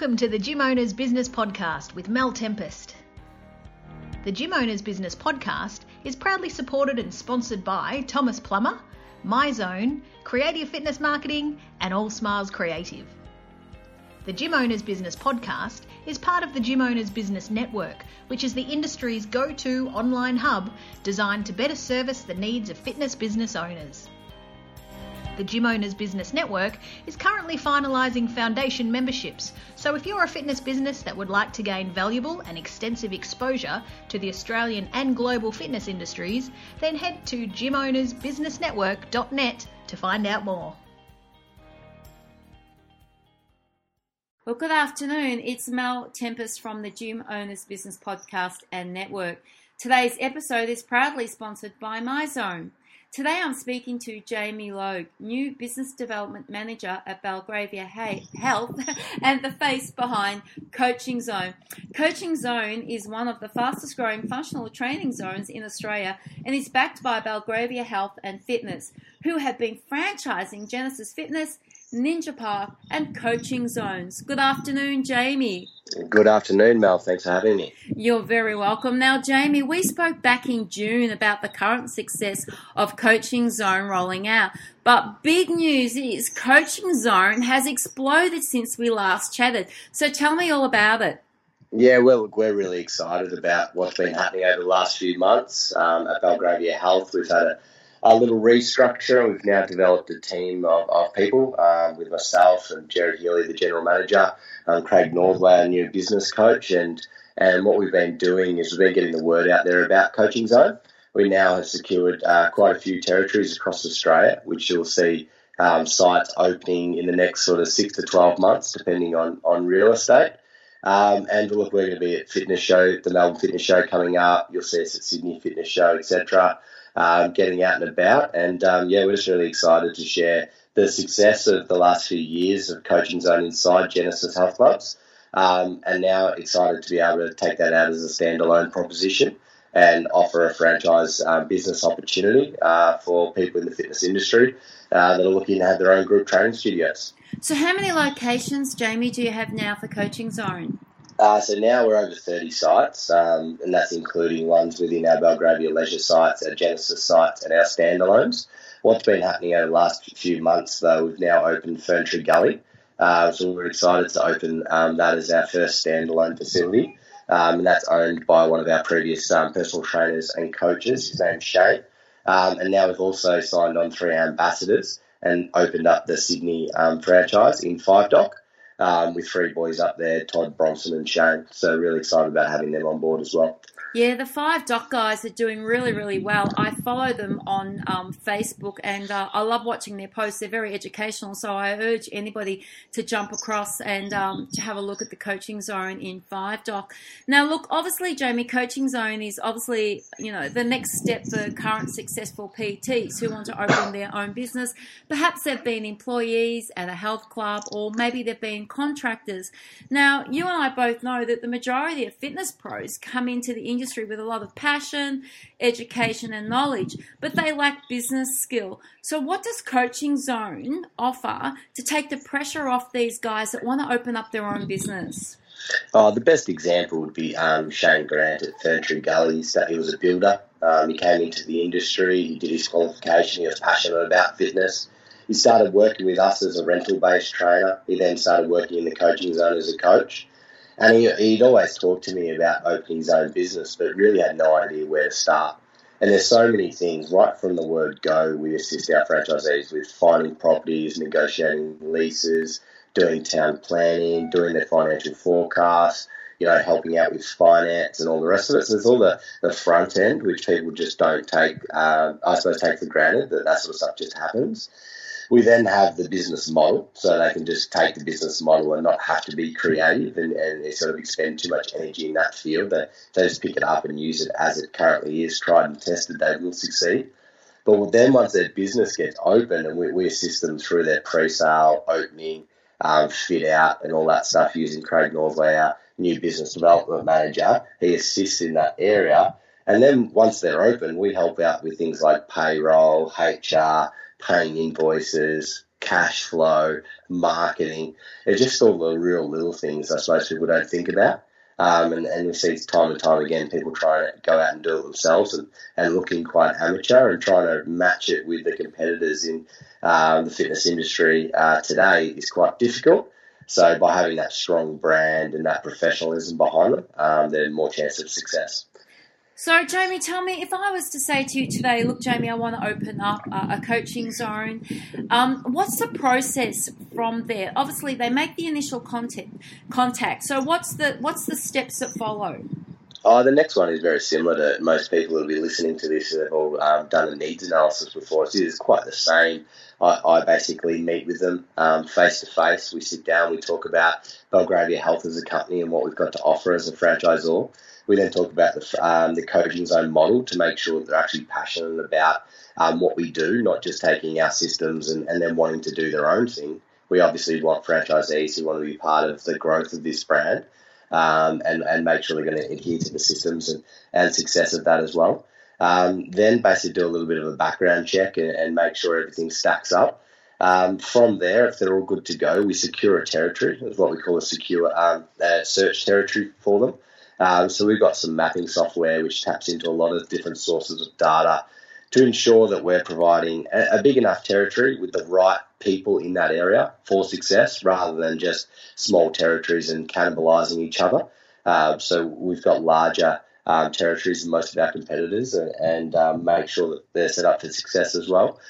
Welcome to the Gym Owners Business Podcast with Mel Tempest. The Gym Owners Business Podcast is proudly supported and sponsored by Thomas Plummer, MyZone, Creative Fitness Marketing, and All Smiles Creative. The Gym Owners Business Podcast is part of the Gym Owners Business Network, which is the industry's go to online hub designed to better service the needs of fitness business owners. The Gym Owners Business Network is currently finalising foundation memberships, so if you're a fitness business that would like to gain valuable and extensive exposure to the Australian and global fitness industries, then head to gymownersbusinessnetwork.net to find out more. Well, good afternoon. It's Mel Tempest from the Gym Owners Business Podcast and Network. Today's episode is proudly sponsored by MyZone. Today I'm speaking to Jamie Logue, new business development manager at Belgravia Health and the face behind Coaching Zone. Coaching Zone is one of the fastest growing functional training zones in Australia and is backed by Belgravia Health and Fitness, who have been franchising Genesis Fitness Ninja Park, and coaching zones. Good afternoon, Jamie. Good afternoon, Mel. Thanks for having me. You're very welcome. Now, Jamie, we spoke back in June about the current success of Coaching Zone rolling out. But big news is Coaching Zone has exploded since we last chatted. So tell me all about it. Yeah, well, we're really excited about what's been happening over the last few months um, at Belgravia Health. We've had a a little restructure. We've now developed a team of, of people um, with myself and Jared Healy, the general manager, um, Craig Northway, our new business coach, and and what we've been doing is we've been getting the word out there about Coaching Zone. We now have secured uh, quite a few territories across Australia, which you'll see um, sites opening in the next sort of six to twelve months, depending on on real estate. Um, and look, we're going to be at Fitness Show, the Melbourne Fitness Show coming up. You'll see us at Sydney Fitness Show, etc um, getting out and about. And um, yeah, we're just really excited to share the success of the last few years of Coaching Zone inside Genesis Health Clubs. Um, and now excited to be able to take that out as a standalone proposition and offer a franchise um, business opportunity uh, for people in the fitness industry uh, that are looking to have their own group training studios. So, how many locations, Jamie, do you have now for Coaching Zone? Uh, so now we're over 30 sites, um, and that's including ones within our Belgravia leisure sites, our Genesis sites, and our standalones. What's been happening over the last few months, though, we've now opened Ferntree Gully. Uh, so we're excited to open um, that as our first standalone facility. Um, and that's owned by one of our previous um, personal trainers and coaches. His name's Shane. Um, and now we've also signed on three ambassadors and opened up the Sydney um, franchise in Five Dock um, with three boys up there, Todd Bronson and Shane. So really excited about having them on board as well. Yeah, the Five Dock guys are doing really, really well. I follow them on um, Facebook and uh, I love watching their posts. They're very educational, so I urge anybody to jump across and um, to have a look at the coaching zone in Five Dock. Now, look, obviously, Jamie, coaching zone is obviously you know the next step for current successful PTs who want to open their own business. Perhaps they've been employees at a health club, or maybe they've been contractors. Now, you and I both know that the majority of fitness pros come into the industry with a lot of passion, education, and knowledge, but they lack business skill. So, what does Coaching Zone offer to take the pressure off these guys that want to open up their own business? Oh, the best example would be um, Shane Grant at Ferntree Gullies. That he was a builder. Um, he came into the industry. He did his qualification. He was passionate about fitness. He started working with us as a rental-based trainer. He then started working in the coaching zone as a coach. And he, he'd always talk to me about opening his own business, but really had no idea where to start. And there's so many things, right from the word go, we assist our franchisees with finding properties, negotiating leases, doing town planning, doing their financial forecasts, you know, helping out with finance and all the rest of it. So there's all the, the front end, which people just don't take, uh, I suppose, take for granted that that sort of stuff just happens. We then have the business model, so they can just take the business model and not have to be creative and, and sort of expend too much energy in that field. They, they just pick it up and use it as it currently is, tried and tested, they will succeed. But then once their business gets open and we, we assist them through their pre-sale, opening, um, fit out and all that stuff using Craig Northway, our new business development manager, he assists in that area. And then once they're open, we help out with things like payroll, HR, paying invoices, cash flow, marketing. It's just all the real little things I suppose people don't think about. Um, and, and we see time and time again people trying to go out and do it themselves and, and looking quite amateur and trying to match it with the competitors in uh, the fitness industry uh, today is quite difficult. So by having that strong brand and that professionalism behind them, um, there's more chance of success. So, Jamie, tell me if I was to say to you today, look, Jamie, I want to open up a, a coaching zone. Um, what's the process from there? Obviously, they make the initial contact. Contact. So, what's the what's the steps that follow? Oh, the next one is very similar to most people who will be listening to this who have all um, done a needs analysis before. It is quite the same. I, I basically meet with them face to face. We sit down, we talk about Belgravia Health as a company and what we've got to offer as a franchisor. We then talk about the, um, the coaching zone model to make sure that they're actually passionate about um, what we do, not just taking our systems and, and then wanting to do their own thing. We obviously want franchisees who want to be part of the growth of this brand um, and, and make sure they're going to adhere to the systems and, and success of that as well. Um, then basically do a little bit of a background check and, and make sure everything stacks up. Um, from there, if they're all good to go, we secure a territory. It's what we call a secure um, uh, search territory for them. Um, so we've got some mapping software which taps into a lot of different sources of data to ensure that we're providing a, a big enough territory with the right people in that area for success rather than just small territories and cannibalizing each other. Uh, so we've got larger um, territories than most of our competitors and, and um, make sure that they're set up for success as well.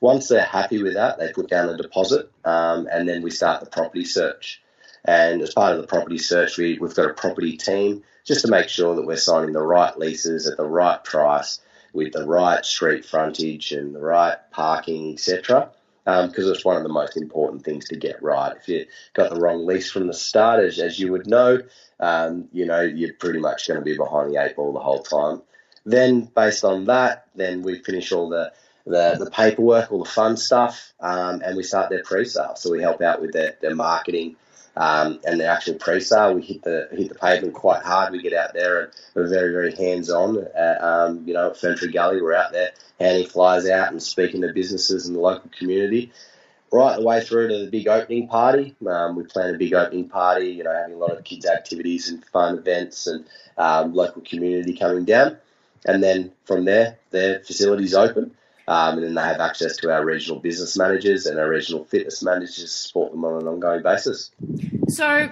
Once they're happy with that, they put down a deposit um, and then we start the property search. And as part of the property search, we, we've got a property team just to make sure that we're signing the right leases at the right price with the right street frontage and the right parking, etc. Because um, it's one of the most important things to get right. If you got the wrong lease from the start, as, as you would know, um, you know you're pretty much going to be behind the eight ball the whole time. Then, based on that, then we finish all the the, the paperwork, all the fun stuff, um, and we start their pre-sale. So we help out with their, their marketing, um, and the actual pre-sale, we hit the hit the pavement quite hard. We get out there and we're very very hands on. Uh, um, you know, at Ferntree Gully, we're out there handing flyers out and speaking to businesses in the local community. Right the way through to the big opening party. Um, we plan a big opening party. You know, having a lot of kids' activities and fun events and um, local community coming down. And then from there, their facilities open. Um, and then they have access to our regional business managers and our regional fitness managers to support them on an ongoing basis. So,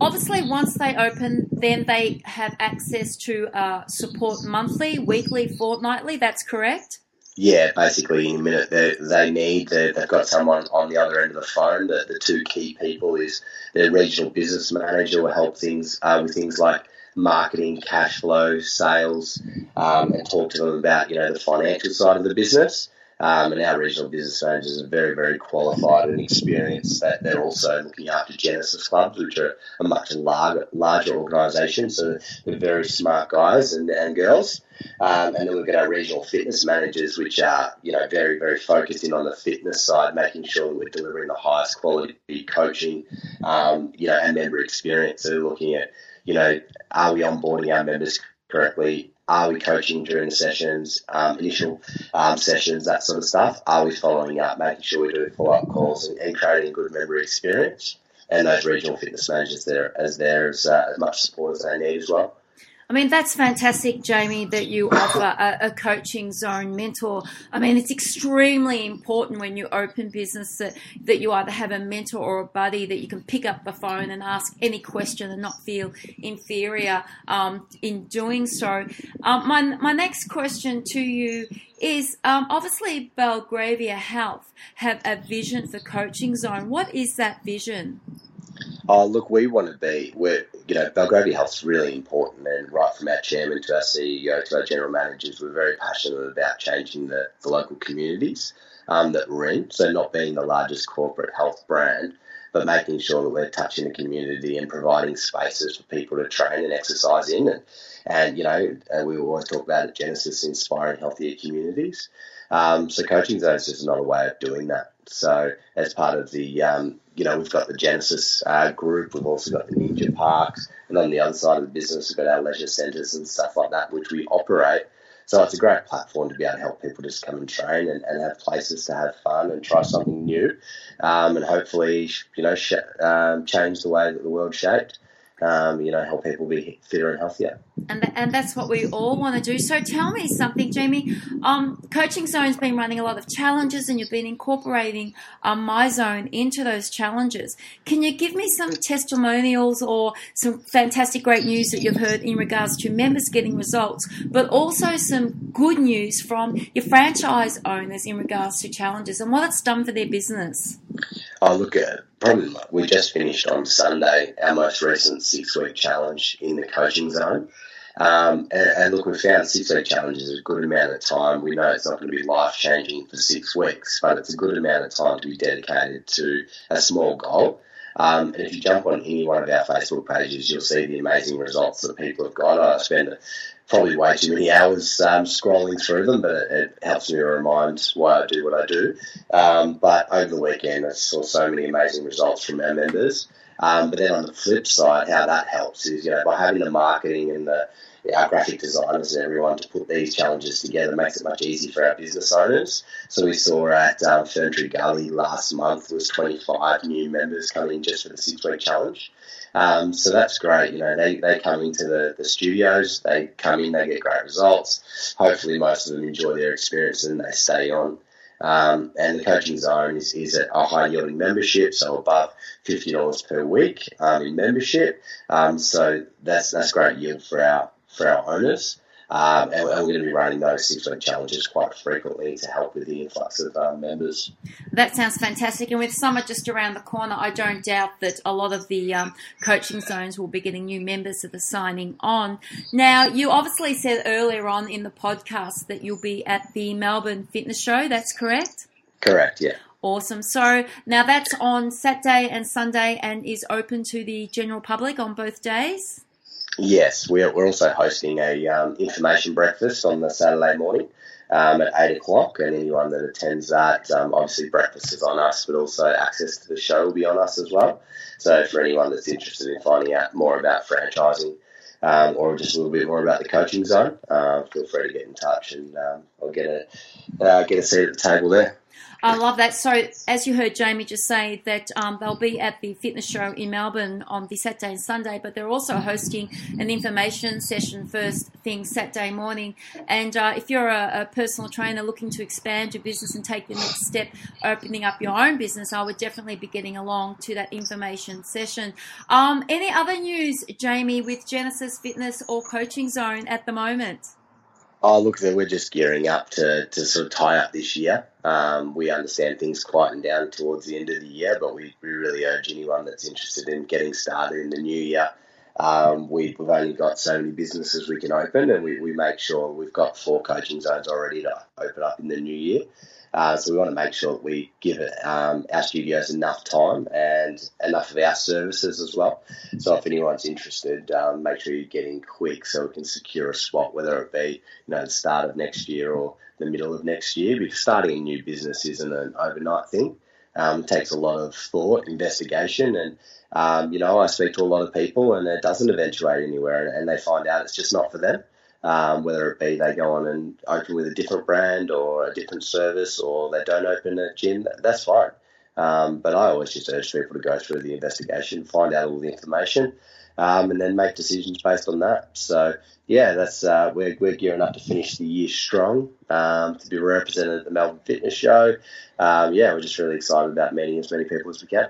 obviously, once they open, then they have access to uh, support monthly, weekly, fortnightly. That's correct. Yeah, basically, in a minute they, they need, they've got someone on the other end of the phone. The, the two key people is their regional business manager will help things uh, with things like marketing, cash flow, sales, um, and talk to them about you know the financial side of the business. Um, and our regional business managers are very, very qualified and experienced. That they're also looking after Genesis clubs, which are a much larger, larger organisation. So they're very smart guys and, and girls. Um, and then we've got our regional fitness managers, which are you know very, very focused in on the fitness side, making sure that we're delivering the highest quality coaching, um, you know, and member experience. So looking at you know, are we onboarding our members correctly? Are we coaching during the sessions, um, initial um, sessions, that sort of stuff? Are we following up, making sure we do follow up calls and, and creating a good member experience? And those regional fitness managers there as there as, uh, as much support as they need as well. I mean, that's fantastic, Jamie, that you offer a, a, coaching zone mentor. I mean, it's extremely important when you open business that, that you either have a mentor or a buddy that you can pick up the phone and ask any question and not feel inferior um, in doing so. Um, my, my next question to you is um, obviously Belgravia Health have a vision for coaching zone. What is that vision? Oh, look, we want to be, we're, you know, Belgravia Health's really important, and right from our chairman to our CEO to our general managers, we're very passionate about changing the, the local communities um, that we're in. So, not being the largest corporate health brand, but making sure that we're touching the community and providing spaces for people to train and exercise in. And, and you know, and we always talk about at Genesis inspiring healthier communities. Um, so, coaching zones is just another way of doing that. So, as part of the um, you know, we've got the Genesis uh, group, we've also got the Ninja Parks, and on the other side of the business, we've got our leisure centres and stuff like that, which we operate. So it's a great platform to be able to help people just come and train and, and have places to have fun and try something new, um, and hopefully, you know, sh- um, change the way that the world's shaped um, you know, help people be fitter and healthier. And, th- and that's what we all want to do. So tell me something, Jamie. Um, Coaching Zone's been running a lot of challenges and you've been incorporating um, MyZone into those challenges. Can you give me some testimonials or some fantastic great news that you've heard in regards to members getting results, but also some good news from your franchise owners in regards to challenges and what it's done for their business? Oh, look, at probably we just finished on Sunday our most recent six week challenge in the coaching zone. Um, and, and, look, we found six week challenge is a good amount of time. We know it's not going to be life changing for six weeks, but it's a good amount of time to be dedicated to a small goal. Um, and if you jump on any one of our Facebook pages, you'll see the amazing results that people have got. I spend probably way too many hours um, scrolling through them, but it, helps me remind why I do what I do. Um, but over the weekend, I saw so many amazing results from our members. Um, but then on the flip side, how that helps is, you know, by having the marketing and the our graphic designers and everyone to put these challenges together makes it much easier for our business owners. So we saw at um, Ferntree Gully last month was 25 new members coming just for the six week challenge. Um, so that's great. You know, they, they come into the, the studios, they come in, they get great results. Hopefully, most of them enjoy their experience and they stay on. Um, and the coaching zone is, is a high yielding membership, so above fifty dollars per week um, in membership. Um, so that's that's great yield for our for our owners. Um, and, we're going to be running those six week challenges quite frequently to help with the influx of um, members. That sounds fantastic. And with summer just around the corner, I don't doubt that a lot of the um, coaching zones will be getting new members that are signing on. Now, you obviously said earlier on in the podcast that you'll be at the Melbourne Fitness Show. That's correct? Correct, yeah. Awesome. So now that's on Saturday and Sunday and is open to the general public on both days? Yes, we're, we're also hosting a um, information breakfast on the Saturday morning um, at eight o'clock, and anyone that attends that, um, obviously breakfast is on us, but also access to the show will be on us as well. So for anyone that's interested in finding out more about franchising um, or just a little bit more about the coaching zone, uh, feel free to get in touch, and um, I'll get a uh, get a seat at the table there. I love that. So, as you heard Jamie just say, that um, they'll be at the fitness show in Melbourne on the Saturday and Sunday, but they're also hosting an information session first thing Saturday morning. And uh, if you're a, a, personal trainer looking to expand your business and take the next step, opening up your own business, I would definitely be getting along to that information session. Um, any other news, Jamie, with Genesis Fitness or Coaching Zone at the moment? Oh, look, we're just gearing up to, to sort of tie up this year. Um, we understand things quieten down towards the end of the year, but we, we really urge anyone that's interested in getting started in the new year. Um, we, have only got so many businesses we can open, and we, we make sure we've got four coaching zones already to open up in the new year. Uh, so we want to make sure that we give it, um, our studios enough time and enough of our services as well. So if anyone's interested, um, make sure you get in quick so we can secure a spot, whether it be you know the start of next year or the middle of next year. Because starting a new business isn't an overnight thing. Um, it takes a lot of thought, investigation, and um, you know I speak to a lot of people, and it doesn't eventuate anywhere, and they find out it's just not for them um, whether it be they go on and open with a different brand or a different service or they don't open a gym, that's fine. Um, but I always just urge people to go through the investigation, find out all the information, um, and then make decisions based on that. So yeah, that's uh, we're we're gearing up to finish the year strong um, to be represented at the Melbourne Fitness Show. Um, yeah, we're just really excited about meeting as many people as we can.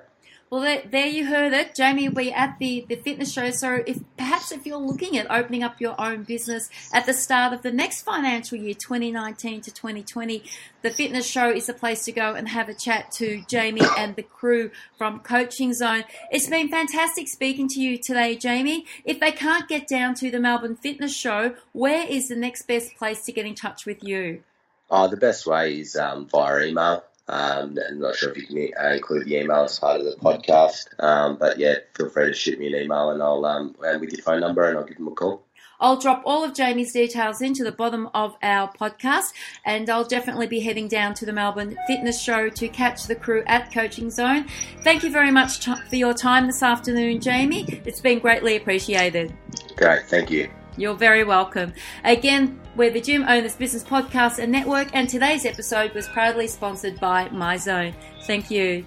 Well, there, there, you heard it. Jamie be at the, the fitness show. So, if perhaps if you're looking at opening up your own business at the start of the next financial year, 2019 to 2020, the fitness show is the place to go and have a chat to Jamie and the crew from Coaching Zone. It's been fantastic speaking to you today, Jamie. If they can't get down to the Melbourne Fitness Show, where is the next best place to get in touch with you? Oh, the best way is um, via email. Um, I'm not sure if you can uh, include the email as part of the podcast, um, but yeah, feel free to shoot me an email and I'll um, and with your phone number and I'll give them a call. I'll drop all of Jamie's details into the bottom of our podcast, and I'll definitely be heading down to the Melbourne Fitness Show to catch the crew at Coaching Zone. Thank you very much for your time this afternoon, Jamie. It's been greatly appreciated. Great, thank you. You're very welcome. Again, we're the Gym Owners Business Podcast and Network, and today's episode was proudly sponsored by MyZone. Thank you.